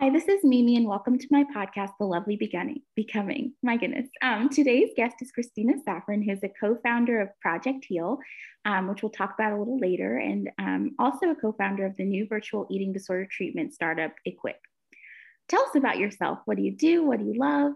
Hi, this is Mimi, and welcome to my podcast, The Lovely Beginning, Becoming. My goodness. Um, today's guest is Kristina Saffran, who's a co founder of Project Heal, um, which we'll talk about a little later, and um, also a co founder of the new virtual eating disorder treatment startup, Equip. Tell us about yourself. What do you do? What do you love?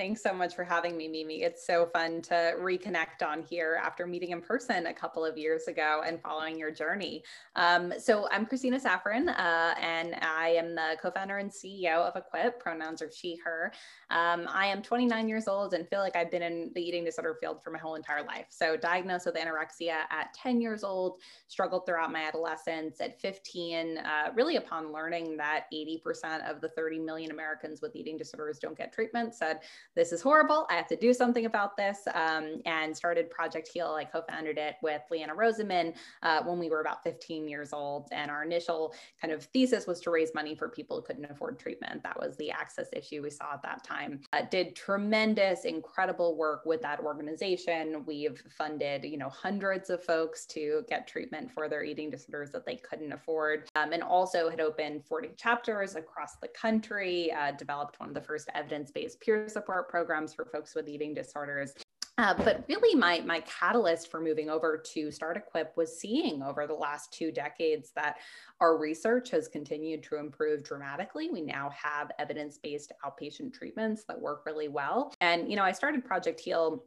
Thanks so much for having me, Mimi. It's so fun to reconnect on here after meeting in person a couple of years ago and following your journey. Um, so I'm Kristina Saffran, uh, and I am the co-founder and CEO of Equip. Pronouns are she, her. Um, I am 29 years old and feel like I've been in the eating disorder field for my whole entire life. So diagnosed with anorexia at 10 years old, struggled throughout my adolescence. At 15, uh, really upon learning that 80% of the 30 million Americans with eating disorders don't get treatment, said this is horrible. I have to do something about this. Um, and started Project Heal. I co-founded it with Liana Rosenman uh, when we were about 15 years old. And our initial kind of thesis was to raise money for people who couldn't afford treatment. That was the access issue we saw at that time. Uh, did tremendous, incredible work with that organization. We've funded, you know, hundreds of folks to get treatment for their eating disorders that they couldn't afford. Um, and also had opened 40 chapters across the country, uh, developed one of the first evidence-based peer support programs for folks with eating disorders. Uh, but really, my, my catalyst for moving over to Start Equip was seeing over the last two decades that our research has continued to improve dramatically. We now have evidence based outpatient treatments that work really well. And, you know, I started Project Heal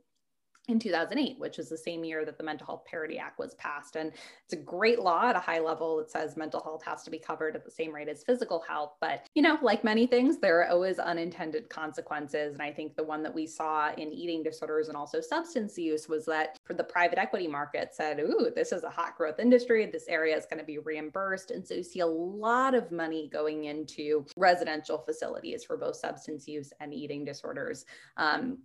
in 2008, which is the same year that the Mental Health Parity Act was passed. And it's a great law at a high level that says mental health has to be covered at the same rate as physical health. But, you know, like many things, there are always unintended consequences. And I think the one that we saw in eating disorders and also substance use was that for the private equity market said, ooh, this is a hot growth industry. This area is going to be reimbursed. And so you see a lot of money going into residential facilities for both substance use and eating disorders. Um,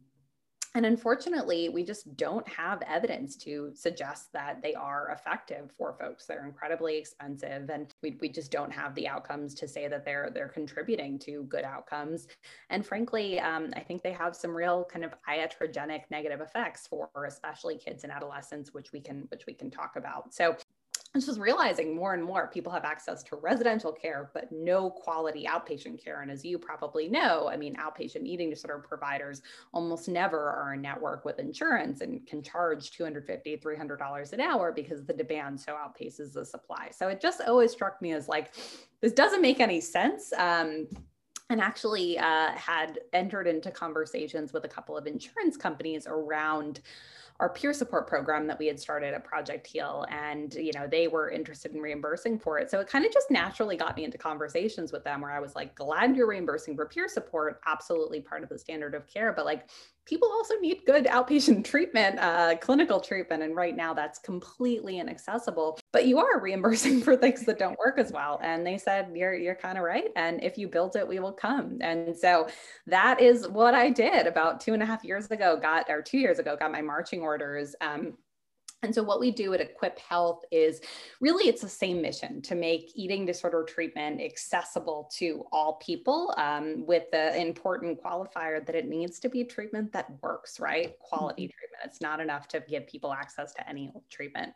and unfortunately, we just don't have evidence to suggest that they are effective for folks. They're incredibly expensive, and we, we just don't have the outcomes to say that they're they're contributing to good outcomes. And frankly, um, I think they have some real kind of iatrogenic negative effects for especially kids and adolescents, which we can which we can talk about. So I was realizing more and more people have access to residential care, but no quality outpatient care. And as you probably know, I mean, outpatient eating disorder providers almost never are in network with insurance and can charge $250, $300 an hour because the demand so outpaces the supply. So it just always struck me as like, this doesn't make any sense. Um, and actually uh, had entered into conversations with a couple of insurance companies around our peer support program that we had started at Project Heal, and you know they were interested in reimbursing for it. So it kind of just naturally got me into conversations with them where I was like, glad you're reimbursing for peer support, absolutely part of the standard of care, but like people also need good outpatient treatment, uh, clinical treatment. And right now that's completely inaccessible, but you are reimbursing for things that don't work as well. And they said, you're, you're kind of right. And if you build it, we will come. And so that is what I did about two and a half years ago, got, or two years ago, got my marching orders. Um, and so what we do at Equip Health is really it's the same mission to make eating disorder treatment accessible to all people um, with the important qualifier that it needs to be treatment that works, right? Quality mm-hmm. treatment. It's not enough to give people access to any treatment.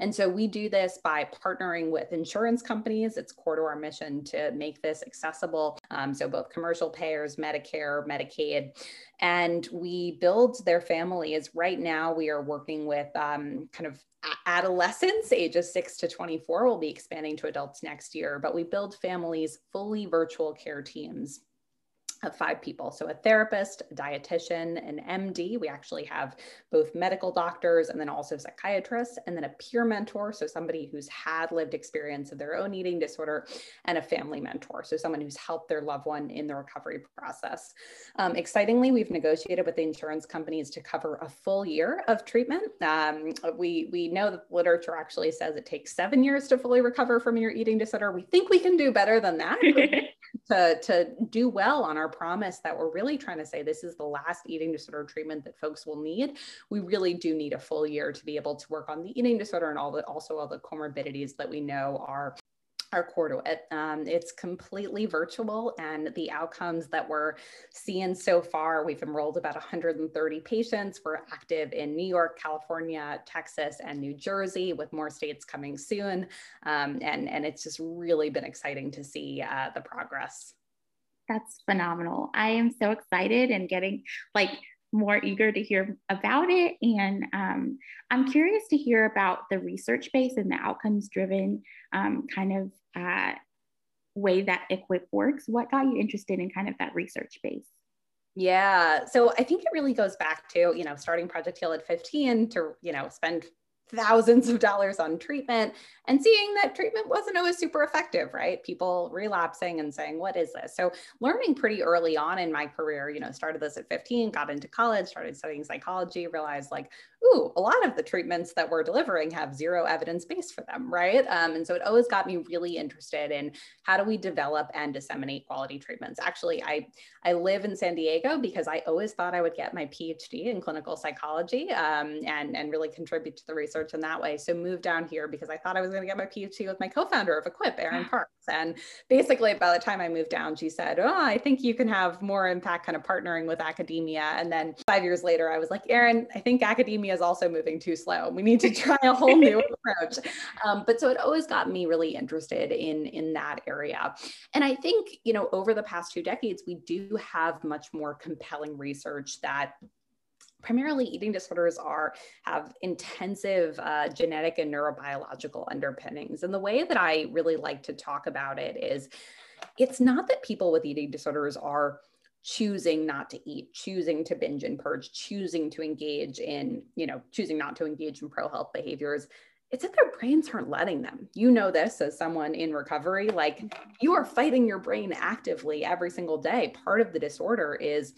And so we do this by partnering with insurance companies. It's core to our mission to make this accessible. Um, so both commercial payers, Medicare, Medicaid, and we build their families. Right now, we are working with um, kind of adolescents ages 6 to 24 will be expanding to adults next year but we build families fully virtual care teams of five people. So a therapist, a dietitian, an MD. We actually have both medical doctors and then also psychiatrists, and then a peer mentor. So somebody who's had lived experience of their own eating disorder, and a family mentor. So someone who's helped their loved one in the recovery process. Um, excitingly, we've negotiated with the insurance companies to cover a full year of treatment. Um, we, we know that the literature actually says it takes seven years to fully recover from your eating disorder. We think we can do better than that. to, to do well on our promise that we're really trying to say this is the last eating disorder treatment that folks will need, we really do need a full year to be able to work on the eating disorder and all the also all the comorbidities that we know are are core to it. Um, it's completely virtual, and the outcomes that we're seeing so far, we've enrolled about 130 patients. We're active in New York, California, Texas, and New Jersey, with more states coming soon. Um, and, and it's just really been exciting to see uh, the progress. That's phenomenal. I am so excited and getting like more eager to hear about it. And um, I'm curious to hear about the research base and the outcomes driven um, kind of uh, way that Equip works. What got you interested in kind of that research base? Yeah, so I think it really goes back to, you know, starting Project Heal at 15 to, you know, spend thousands of dollars on treatment and seeing that treatment wasn't always super effective, right? People relapsing and saying, what is this? So learning pretty early on in my career, you know, started this at 15, got into college, started studying psychology, realized like, ooh, a lot of the treatments that we're delivering have zero evidence base for them, right? Um, and so it always got me really interested in how do we develop and disseminate quality treatments. Actually, I, I live in San Diego because I always thought I would get my PhD in clinical psychology um, and, and really contribute to the research in that way. So moved down here because I thought I was going to get my PhD with my co-founder of Equip, Erin Parks. And basically by the time I moved down, she said, oh, I think you can have more impact kind of partnering with academia. And then five years later, I was like, Erin, I think academia is also moving too slow. We need to try a whole new approach. Um, but so it always got me really interested in, in that area. And I think, you know, over the past two decades, we do have much more compelling research that primarily eating disorders are have intensive uh, genetic and neurobiological underpinnings and the way that i really like to talk about it is it's not that people with eating disorders are choosing not to eat, choosing to binge and purge, choosing to engage in, you know, choosing not to engage in pro health behaviors. It's that their brains aren't letting them. You know this as someone in recovery, like you are fighting your brain actively every single day. Part of the disorder is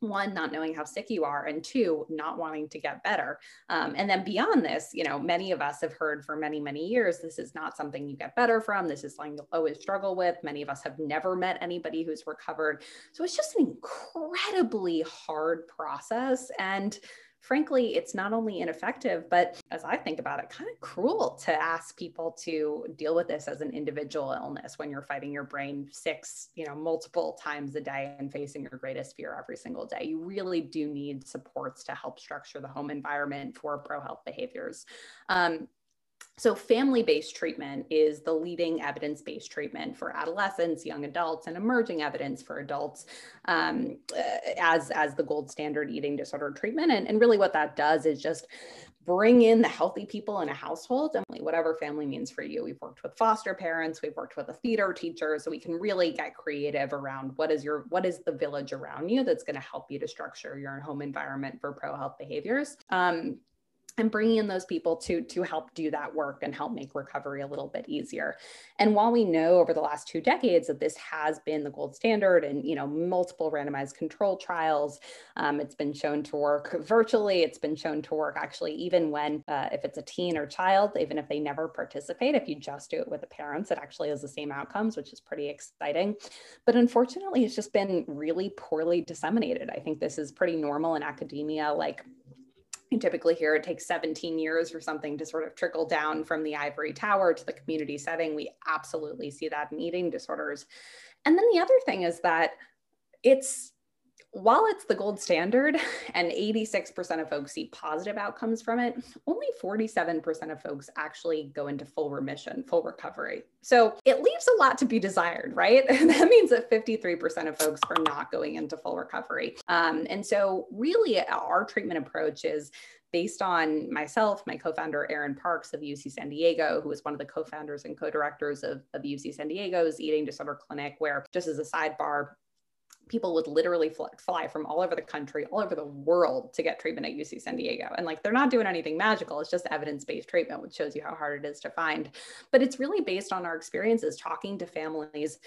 one not knowing how sick you are and two not wanting to get better. Um, and then beyond this you know many of us have heard for many many years this is not something you get better from. This is something you'll always struggle with. Many of us have never met anybody who's recovered. So it's just an incredibly hard process. And frankly, it's not only ineffective, but as I think about it, kind of cruel to ask people to deal with this as an individual illness when you're fighting your brain six, you know, multiple times a day and facing your greatest fear every single day. You really do need supports to help structure the home environment for pro health behaviors. Um, so, family based treatment is the leading evidence based treatment for adolescents, young adults, and emerging evidence for adults um, uh, as, as the gold standard eating disorder treatment. And, and really, what that does is just bring in the healthy people in a household and whatever family means for you. We've worked with foster parents, we've worked with a theater teacher, so we can really get creative around what is your what is the village around you that's going to help you to structure your home environment for pro health behaviors. Um, and bringing in those people to to help do that work and help make recovery a little bit easier. And while we know over the last two decades that this has been the gold standard and you know multiple randomized control trials um, it's been shown to work virtually it's been shown to work actually even when uh, if it's a teen or child even if they never participate if you just do it with the parents it actually has the same outcomes which is pretty exciting. But unfortunately it's just been really poorly disseminated. I think this is pretty normal in academia like you typically hear it takes 17 years for something to sort of trickle down from the ivory tower to the community setting. We absolutely see that in eating disorders. And then the other thing is that it's while it's the gold standard and 86% of folks see positive outcomes from it, only 47% of folks actually go into full remission, full recovery. So it leaves a lot to be desired, right? that means that 53% of folks are not going into full recovery. Um, and so, really, our treatment approach is based on myself, my co-founder Erin Parks of UC San Diego, who is one of the co-founders and co-directors of, of UC San Diego's eating disorder clinic, where just as a sidebar, people would literally fly from all over the country, all over the world to get treatment at UC San Diego. And like they're not doing anything magical, it's just evidence based treatment, which shows you how hard it is to find. But it's really based on our experiences talking to families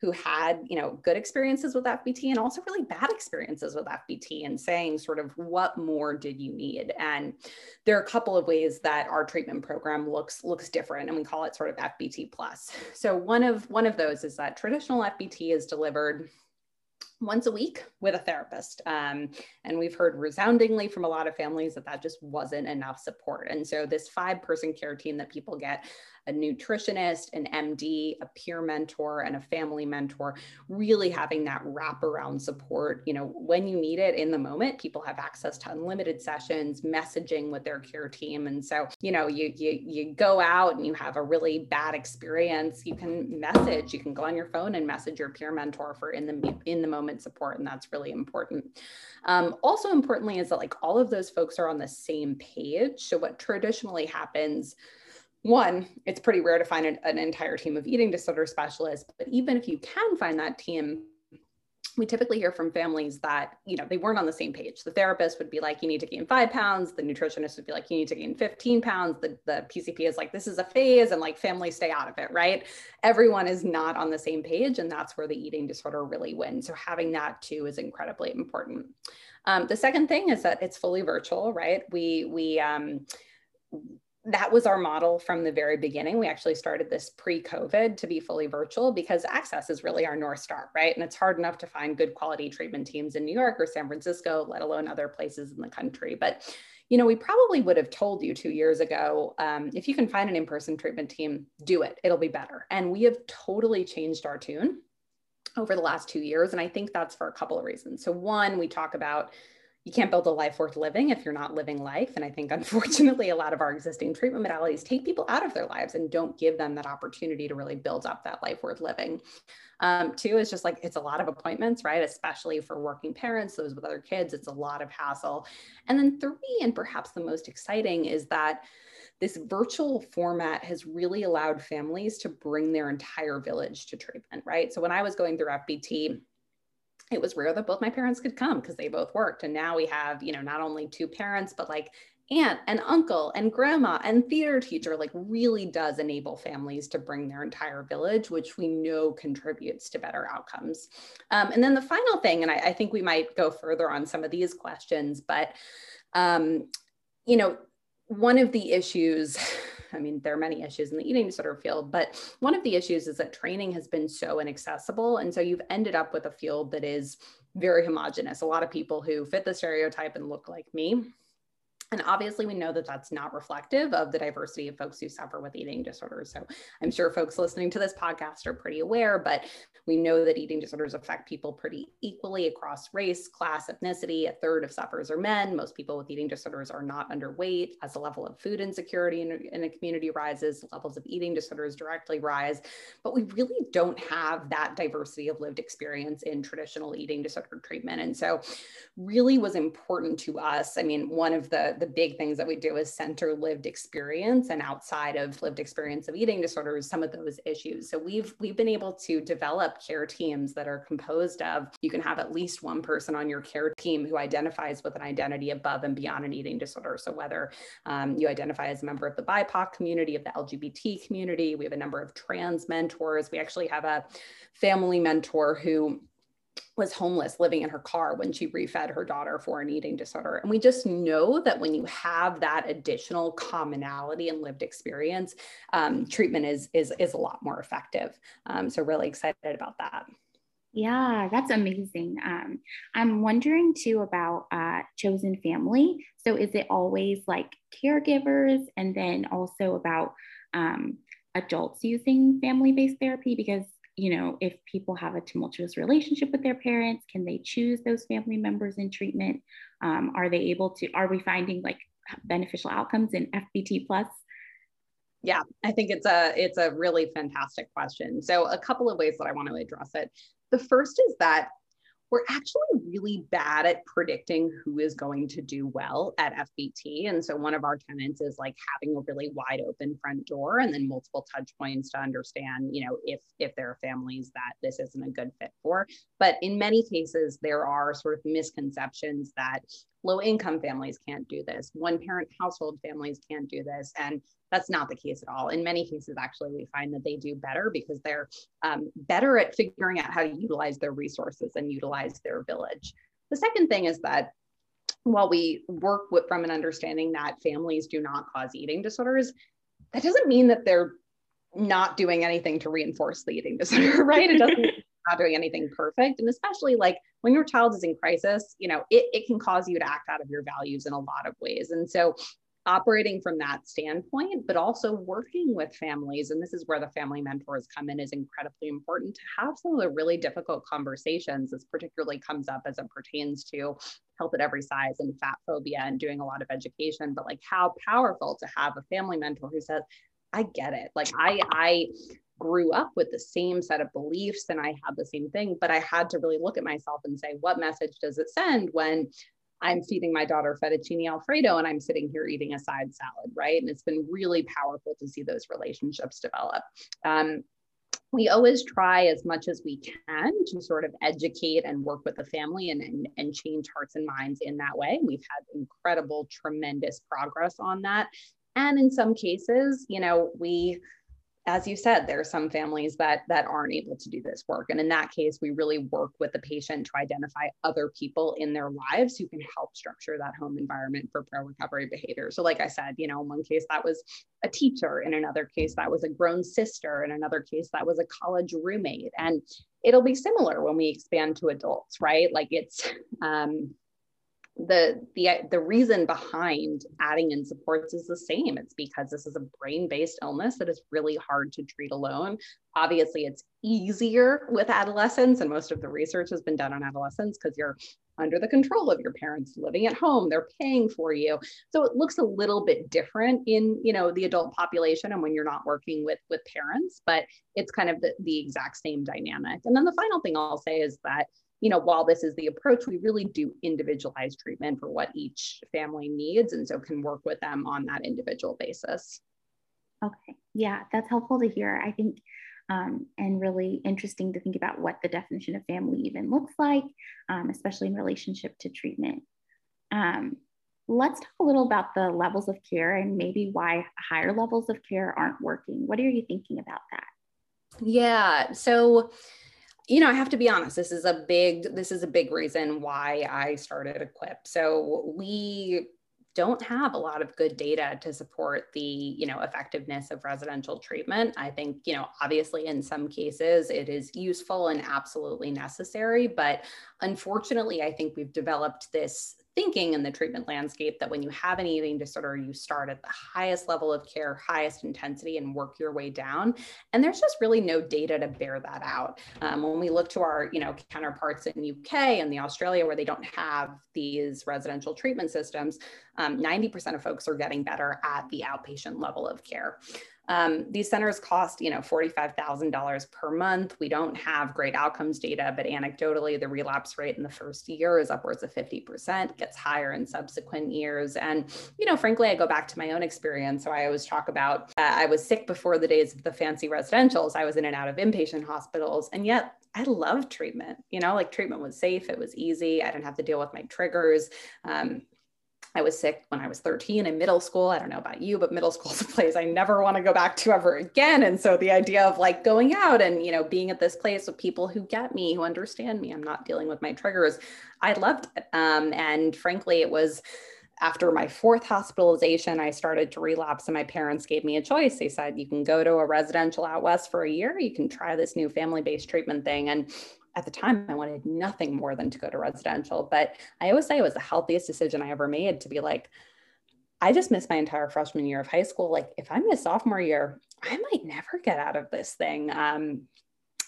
who had you know good experiences with fbt and also really bad experiences with fbt and saying sort of what more did you need and there are a couple of ways that our treatment program looks looks different and we call it sort of fbt plus so one of one of those is that traditional fbt is delivered once a week with a therapist. Um, and we've heard resoundingly from a lot of families that that just wasn't enough support. And so, this five person care team that people get a nutritionist, an MD, a peer mentor, and a family mentor, really having that wraparound support. You know, when you need it in the moment, people have access to unlimited sessions, messaging with their care team. And so, you know, you you you go out and you have a really bad experience, you can message, you can go on your phone and message your peer mentor for in the in the moment support. And that's really important. Um, also importantly is that like all of those folks are on the same page. So what traditionally happens one, it's pretty rare to find an, an, entire team of eating disorder specialists, but even if you can find that team, we typically hear from families that you know they weren't on the same page. The therapist would be like you need to gain five pounds. The nutritionist would be like you need to gain 15 pounds. The, the pcp is like this is a phase and like families stay out of it right? Everyone is not on the same page and that's where the eating disorder really wins. So having that too is incredibly important. Um, the second thing is that it's fully virtual right? We we um, that was our model from the very beginning. We actually started this pre COVID to be fully virtual because access is really our North Star, right? And it's hard enough to find good quality treatment teams in New York or San Francisco, let alone other places in the country. But, you know, we probably would have told you two years ago um, if you can find an in person treatment team, do it, it'll be better. And we have totally changed our tune over the last two years. And I think that's for a couple of reasons. So, one, we talk about you can't build a life worth living if you're not living life. And I think, unfortunately, a lot of our existing treatment modalities take people out of their lives and don't give them that opportunity to really build up that life worth living. Um, two is just like it's a lot of appointments, right? Especially for working parents, those with other kids, it's a lot of hassle. And then three, and perhaps the most exciting, is that this virtual format has really allowed families to bring their entire village to treatment, right? So when I was going through FBT, it was rare that both my parents could come because they both worked. And now we have, you know, not only two parents, but like aunt and uncle and grandma and theater teacher like really does enable families to bring their entire village which we know contributes to better outcomes um, and then the final thing and I, I, think we might go further on some of these questions but um, you know one of the issues I mean, there are many issues in the eating disorder field, but one of the issues is that training has been so inaccessible. And so you've ended up with a field that is very homogenous. A lot of people who fit the stereotype and look like me and obviously, we know that that's not reflective of the diversity of folks who suffer with eating disorders. So I'm sure folks listening to this podcast are pretty aware, but we know that eating disorders affect people pretty equally across race, class, ethnicity. A third of sufferers are men. Most people with eating disorders are not underweight. As the level of food insecurity in, in a community rises, levels of eating disorders directly rise. But we really don't have that diversity of lived experience in traditional eating disorder treatment. And so, really was important to us. I mean, one of the the big things that we do is center lived experience and outside of lived experience of eating disorders some of those issues. So we've we've been able to develop care teams that are composed of you can have at least one person on your care team who identifies with an identity above and beyond an eating disorder. So whether um, you identify as a member of the bipoc community of the lgbt community we have a number of trans mentors. We actually have a family mentor who was homeless living in her car when she refed her daughter for an eating disorder. And we just know that when you have that additional commonality and lived experience, um, treatment is, is, is a lot more effective. Um, so really excited about that. Yeah, that's amazing. Um, I'm wondering too about uh, chosen family. So is it always like caregivers and then also about um, adults using family-based therapy? Because you know, if people have a tumultuous relationship with their parents, can they choose those family members in treatment? Um, are they able to, are we finding like beneficial outcomes in FBT plus? Yeah, I think it's a it's a really fantastic question. So a couple of ways that I want to address it. The first is that we're actually really bad at predicting who is going to do well at FBT. And so one of our tenants is like having a really wide open front door and then multiple touch points to understand, you know, if if there are families that this isn't a good fit for. But in many cases, there are sort of misconceptions that low income families can't do this, one parent household families can't do this. And that's not the case at all. In many cases, actually, we find that they do better because they're um, better at figuring out how to utilize their resources and utilize their village. The second thing is that while we work with, from an understanding that families do not cause eating disorders, that doesn't mean that they're not doing anything to reinforce the eating disorder, right? It doesn't not doing anything perfect. And especially like when your child is in crisis, you know, it, it can cause you to act out of your values in a lot of ways. And so operating from that standpoint, but also working with families. And this is where the family mentors come in is incredibly important to have some of the really difficult conversations. This particularly comes up as it pertains to health at every size and fat phobia and doing a lot of education, but like how powerful to have a family mentor who says, I get it. Like I, I grew up with the same set of beliefs and I had the same thing, but I had to really look at myself and say, what message does it send when I'm feeding my daughter fettuccine alfredo and I'm sitting here eating a side salad, right? And it's been really powerful to see those relationships develop. Um, we always try as much as we can to sort of educate and work with the family and, and, and change hearts and minds in that way. We've had incredible, tremendous progress on that. And in some cases, you know, we as you said, there are some families that that aren't able to do this work. And in that case, we really work with the patient to identify other people in their lives who can help structure that home environment for pro-recovery behavior. So, like I said, you know, in one case that was a teacher, in another case that was a grown sister, in another case that was a college roommate. And it'll be similar when we expand to adults, right? Like it's um, the the the reason behind adding in supports is the same. It's because this is a brain-based illness that is really hard to treat alone. Obviously it's easier with adolescents and most of the research has been done on adolescents because you're under the control of your parents living at home. They're paying for you. So it looks a little bit different in you know the adult population and when you're not working with with parents but it's kind of the, the exact same dynamic. And then the final thing i'll say is that you know, while this is the approach, we really do individualized treatment for what each family needs. And so can work with them on that individual basis. Okay. Yeah, that's helpful to hear. I think, um, and really interesting to think about what the definition of family even looks like, um, especially in relationship to treatment. Um, let's talk a little about the levels of care and maybe why higher levels of care aren't working. What are you thinking about that? Yeah. So, you know, I have to be honest, this is a big, this is a big reason why I started Equip. So we don't have a lot of good data to support the you know effectiveness of residential treatment i think you know obviously in some cases it is useful and absolutely necessary but unfortunately i think we've developed this thinking in the treatment landscape that when you have an eating disorder, you start at the highest level of care, highest intensity, and work your way down. And there's just really no data to bear that out. Um, when we look to our, you know, counterparts in UK and the Australia where they don't have these residential treatment systems, um, 90% of folks are getting better at the outpatient level of care. Um, these centers cost, you know, $45,000 per month. We don't have great outcomes data, but anecdotally, the relapse rate in the first year is upwards of 50%, gets higher in subsequent years. And, you know, frankly, I go back to my own experience. So I always talk about uh, I was sick before the days of the fancy residentials. I was in and out of inpatient hospitals. And yet I loved treatment. You know, like treatment was safe, it was easy. I didn't have to deal with my triggers. Um, I was sick when I was 13 in middle school. I don't know about you, but middle school is a place I never want to go back to ever again. And so the idea of like going out and, you know, being at this place with people who get me, who understand me, I'm not dealing with my triggers. I loved it. Um, and frankly, it was after my fourth hospitalization, I started to relapse, and my parents gave me a choice. They said, You can go to a residential out west for a year, you can try this new family based treatment thing. And at the time I wanted nothing more than to go to residential. But I always say it was the healthiest decision I ever made to be like, I just missed my entire freshman year of high school. Like, if I miss sophomore year, I might never get out of this thing. Um,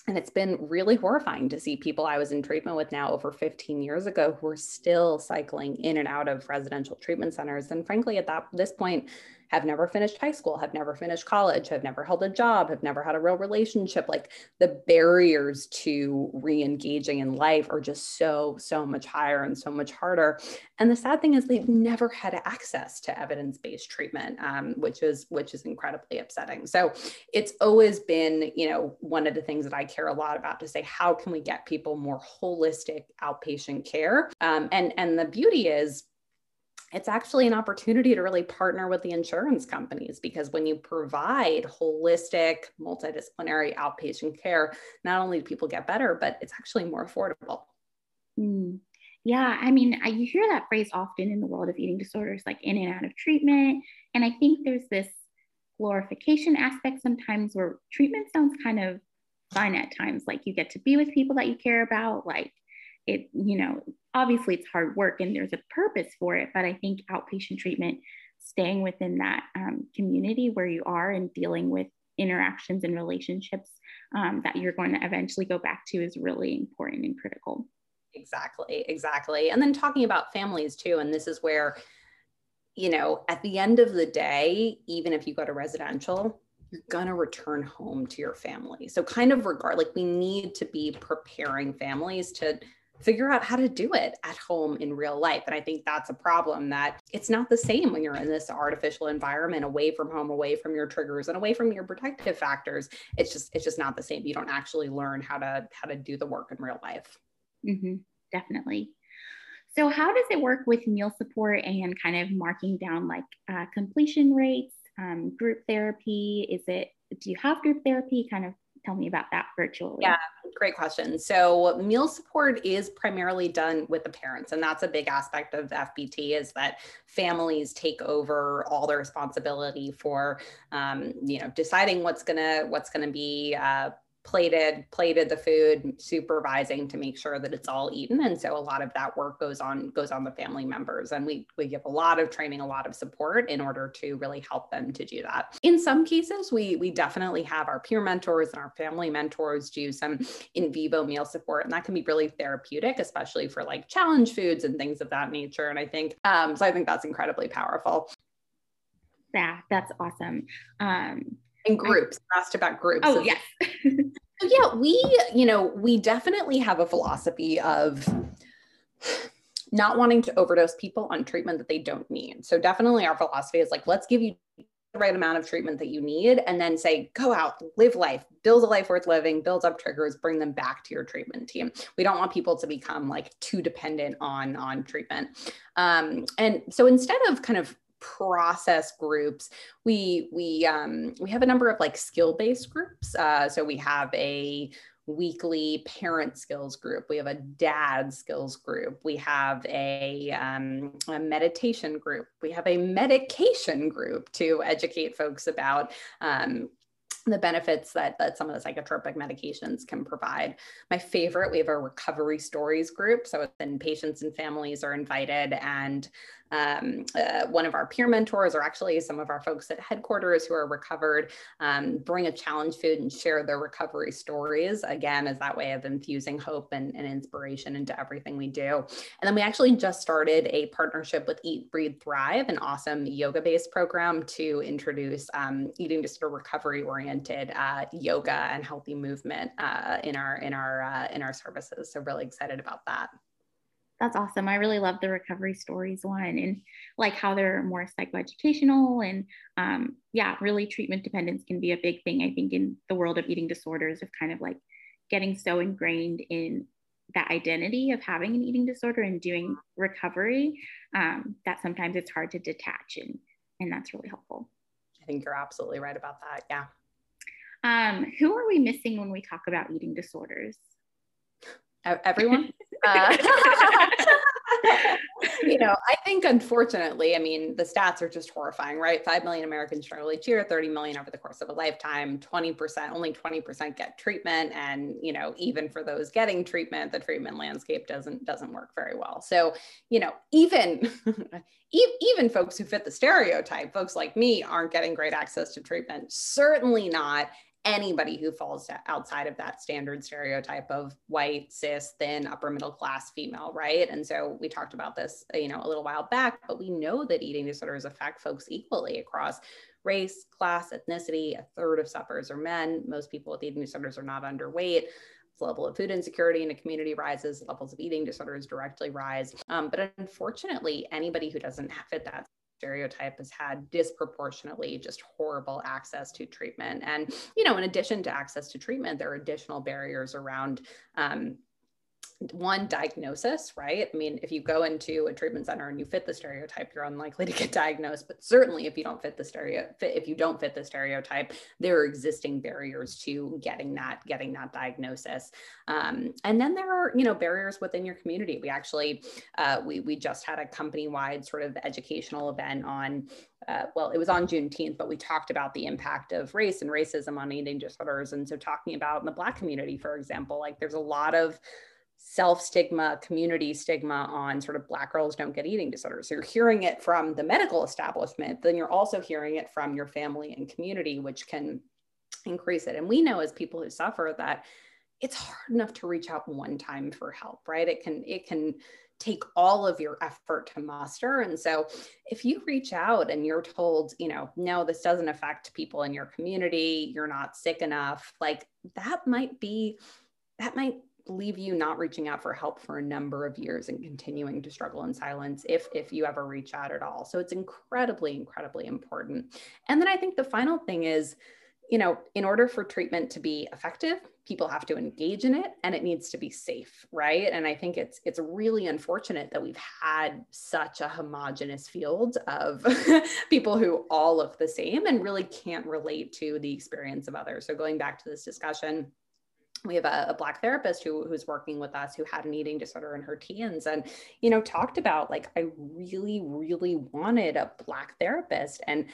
and it's been really horrifying to see people I was in treatment with now over 15 years ago who are still cycling in and out of residential treatment centers. And frankly, at that this point, have never finished high school, have never finished college, have never held a job, have never had a real relationship. Like the barriers to re engaging in life are just so, so much higher and so much harder. And the sad thing is they've never had access to evidence based treatment, um, which is which is incredibly upsetting. So it's always been, you know, one of the things that I care a lot about to say, how can we get people more holistic outpatient care? Um, and and the beauty is it's actually an opportunity to really partner with the insurance companies because when you provide holistic, multidisciplinary outpatient care, not only do people get better, but it's actually more affordable. Mm. Yeah, I mean, I, you hear that phrase often in the world of eating disorders, like in and out of treatment. And I think there's this glorification aspect sometimes where treatment sounds kind of fun at times. Like you get to be with people that you care about, like it, you know, obviously it's hard work and there's a purpose for it, but I think outpatient treatment staying within that um, community where you are and dealing with interactions and relationships um, that you're going to eventually go back to is really important and critical. Exactly, exactly. And then talking about families too. And this is where, you know, at the end of the day, even if you go to residential, you're going to return home to your family. So, kind of regard, like, we need to be preparing families to figure out how to do it at home in real life. And I think that's a problem that it's not the same when you're in this artificial environment away from home, away from your triggers and away from your protective factors. It's just, it's just not the same. You don't actually learn how to, how to do the work in real life. Mm-hmm, definitely. So how does it work with meal support and kind of marking down like uh, completion rates, um, group therapy? Is it, do you have group therapy? Kind of tell me about that virtually. Yeah, great question. So meal support is primarily done with the parents, and that's a big aspect of FBT is that families take over all the responsibility for, um, you know, deciding what's gonna what's gonna be uh, plated plated the food supervising to make sure that it's all eaten. And so a lot of that work goes on goes on the family members. And we we give a lot of training a lot of support in order to really help them to do that. In some cases we we definitely have our peer mentors and our family mentors do some in vivo meal support. And that can be really therapeutic especially for like challenge foods and things of that nature. And i think um, so i think that's incredibly powerful. Yeah that's awesome. Um in groups I, asked about groups oh yes. Yeah we you know we definitely have a philosophy of not wanting to overdose people on treatment that they don't need. So definitely our philosophy is like let's give you the right amount of treatment that you need and then say go out live life build a life worth living build up triggers bring them back to your treatment team. We don't want people to become like too dependent on on treatment. Um, and so instead of kind of process groups. We we um, we have a number of like skill based groups. Uh, so we have a weekly parent skills group. We have a dad skills group. We have a, um, a meditation group. We have a medication group to educate folks about um, the benefits that, that some of the psychotropic medications can provide. My favorite, we have a recovery stories group. So then patients and families are invited and um, uh, one of our peer mentors, or actually some of our folks at headquarters who are recovered, um, bring a challenge food and share their recovery stories. Again, as that way of infusing hope and, and inspiration into everything we do. And then we actually just started a partnership with Eat, Breathe, Thrive, an awesome yoga based program to introduce um, eating disorder recovery oriented uh, yoga and healthy movement uh, in our in our uh, in our services. So really excited about that that's awesome. I really love the recovery stories one and like how they're more psychoeducational and um, yeah, really treatment dependence can be a big thing. I think in the world of eating disorders of kind of like getting so ingrained in that identity of having an eating disorder and doing recovery um, that sometimes it's hard to detach and and that's really helpful. I think you're absolutely right about that. Yeah. Um, who are we missing when we talk about eating disorders? Everyone. Uh, you know, I think unfortunately, I mean, the stats are just horrifying, right? 5 million Americans struggle each year, 30 million over the course of a lifetime, 20%, only 20% get treatment. And, you know, even for those getting treatment, the treatment landscape doesn't, doesn't work very well. So, you know, even, even folks who fit the stereotype, folks like me aren't getting great access to treatment, certainly not anybody who falls outside of that standard stereotype of white, cis, thin, upper middle class female, right? And so we talked about this, you know, a little while back, but we know that eating disorders affect folks equally across race, class, ethnicity. A third of sufferers are men. Most people with eating disorders are not underweight. The level of food insecurity in a community rises, levels of eating disorders directly rise. Um, but unfortunately, anybody who doesn't fit that stereotype has had disproportionately just horrible access to treatment. And, you know, in addition to access to treatment, there are additional barriers around um, one diagnosis right? I mean if you go into a treatment center and you fit the stereotype you're unlikely to get diagnosed. But certainly if you don't fit the stereo if you don't fit the stereotype there are existing barriers to getting that getting that diagnosis. Um, and then there are you know barriers within your community. We actually uh, we, we just had a company wide sort of educational event on uh, well, it was on Juneteenth, but we talked about the impact of race and racism on eating disorders. And so, talking about in the Black community, for example, like there's a lot of self stigma, community stigma on sort of Black girls don't get eating disorders. So you're hearing it from the medical establishment, then you're also hearing it from your family and community, which can increase it. And we know as people who suffer that it's hard enough to reach out one time for help, right? It can, it can take all of your effort to muster. And so if you reach out and you're told, you know, no, this doesn't affect people in your community, you're not sick enough, like that might be, that might leave you not reaching out for help for a number of years and continuing to struggle in silence if if you ever reach out at all. So it's incredibly incredibly important. And then i think the final thing is you know in order for treatment to be effective people have to engage in it and it needs to be safe right? And i think it's it's really unfortunate that we've had such a homogenous field of people who all look the same and really can't relate to the experience of others. So going back to this discussion we have a, a, black therapist who who's working with us who had an eating disorder in her teens and you know talked about like i really really wanted a black therapist and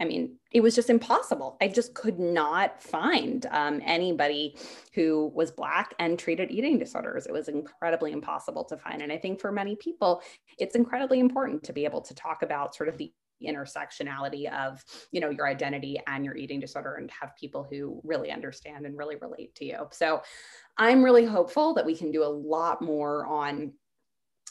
I mean, it was just impossible. I just could not find um, anybody who was Black and treated eating disorders. It was incredibly impossible to find. And I think for many people, it's incredibly important to be able to talk about sort of the intersectionality of you know your identity and your eating disorder and have people who really understand and really relate to you. So i'm really hopeful that we can do a lot more on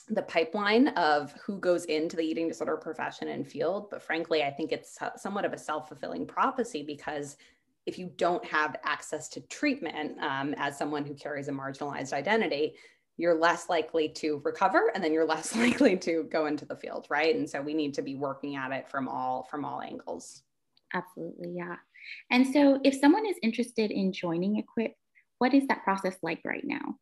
the pipeline of who goes into the eating disorder profession and field. But frankly i think it's somewhat of a self-fulfilling prophecy because if you don't have access to treatment um, as someone who carries a marginalized identity you're less likely to recover and then you're less likely to go into the field right? And so we need to be working at it from all from all angles. Absolutely yeah. And so if someone is interested in joining equip what is that process like right now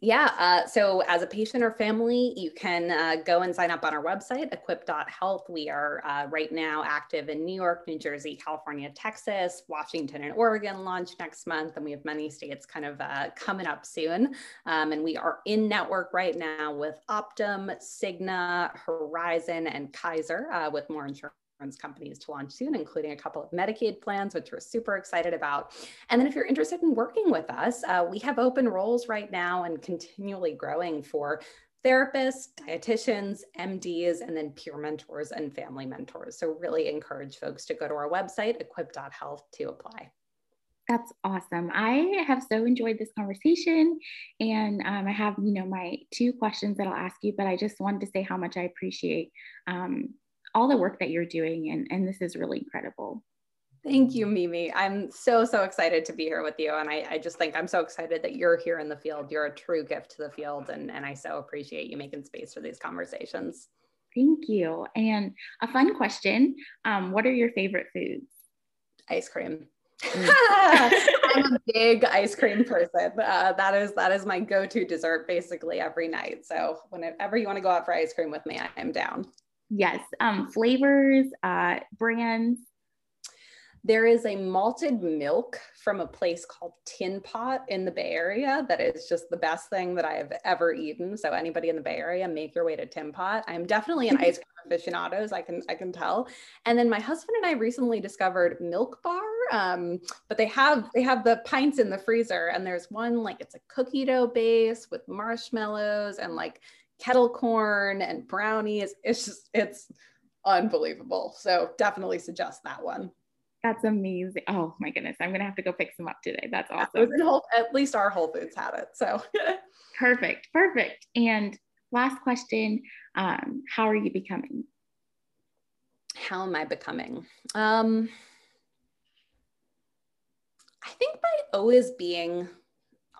yeah. Uh, so, as a patient or family, you can uh, go and sign up on our website, equip.health. We are uh, right now active in New York, New Jersey, California, Texas, Washington, and Oregon launch next month. And we have many states kind of uh, coming up soon. Um, and we are in network right now with Optum, Cigna, Horizon, and Kaiser uh, with more insurance insurance companies to launch soon, including a couple of Medicaid plans, which we're super excited about. And then if you're interested in working with us, uh, we have open roles right now and continually growing for therapists, dietitians, MDs, and then peer mentors and family mentors. So really encourage folks to go to our website, equip.health to apply. That's awesome. I have so enjoyed this conversation. And um, I have, you know, my two questions that I'll ask you, but I just wanted to say how much I appreciate um, all the work that you're doing. And, and this is really incredible. Thank you, Mimi. I'm so, so excited to be here with you. And I, I, just think I'm so excited that you're here in the field. You're a true gift to the field. And, and I so appreciate you making space for these conversations. Thank you. And a fun question um, What are your favorite foods? Ice cream. Mm. I'm a big ice cream person. Uh, that is that is my go-to dessert basically every night. So whenever you want to go out for ice cream with me, I am down. Yes. Um, flavors, uh, brands. There is a malted milk from a place called Tin Pot in the Bay Area that is just the best thing that I have ever eaten. So anybody in the Bay Area, make your way to Tin Pot. I'm definitely an ice cream aficionado, I can I can tell. And then my husband and I recently discovered Milk Bar, um, but they have they have the pints in the freezer, and there's one like it's a cookie dough base with marshmallows and like kettle corn and brownies. It's just, it's unbelievable. So definitely suggest that one. That's amazing. Oh my goodness. I'm going to have to go pick some up today. That's awesome. Whole, at least our Whole Foods had it. So perfect. Perfect. And last question um, How are you becoming? How am I becoming? Um, I think by always being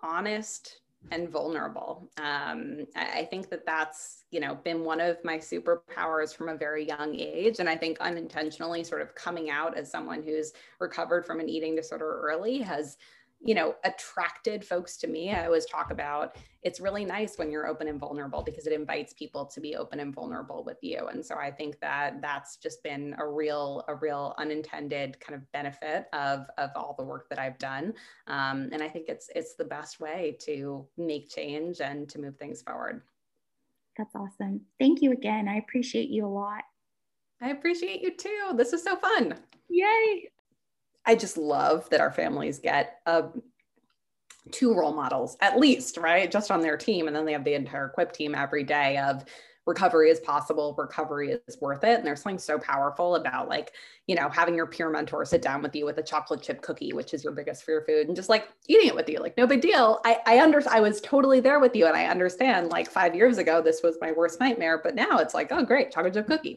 honest, and vulnerable. Um, I, I, think that that's you know been one of my superpowers from a very young age, and I think unintentionally sort of coming out as someone who's recovered from an eating disorder early has you know, attracted folks to me. I always talk about it's really nice when you're open and vulnerable because it invites people to be open and vulnerable with you. And so I think that that's just been a real, a real unintended kind of benefit of, of all the work that I've done. Um, and I think it's, it's the best way to make change and to move things forward. That's awesome. Thank you again. I appreciate you a lot. I appreciate you too. This is so fun. Yay. I just love that our families get a two role models at least, right? Just on their team. And then they have the entire Quip team every day of recovery is possible, recovery is worth it. And there's something so powerful about like, you know, having your peer mentor sit down with you with a chocolate chip cookie, which is your biggest fear food, and just like eating it with you. Like, no big deal. I, I under I was totally there with you. And I understand like five years ago, this was my worst nightmare, but now it's like, oh great, chocolate chip cookie.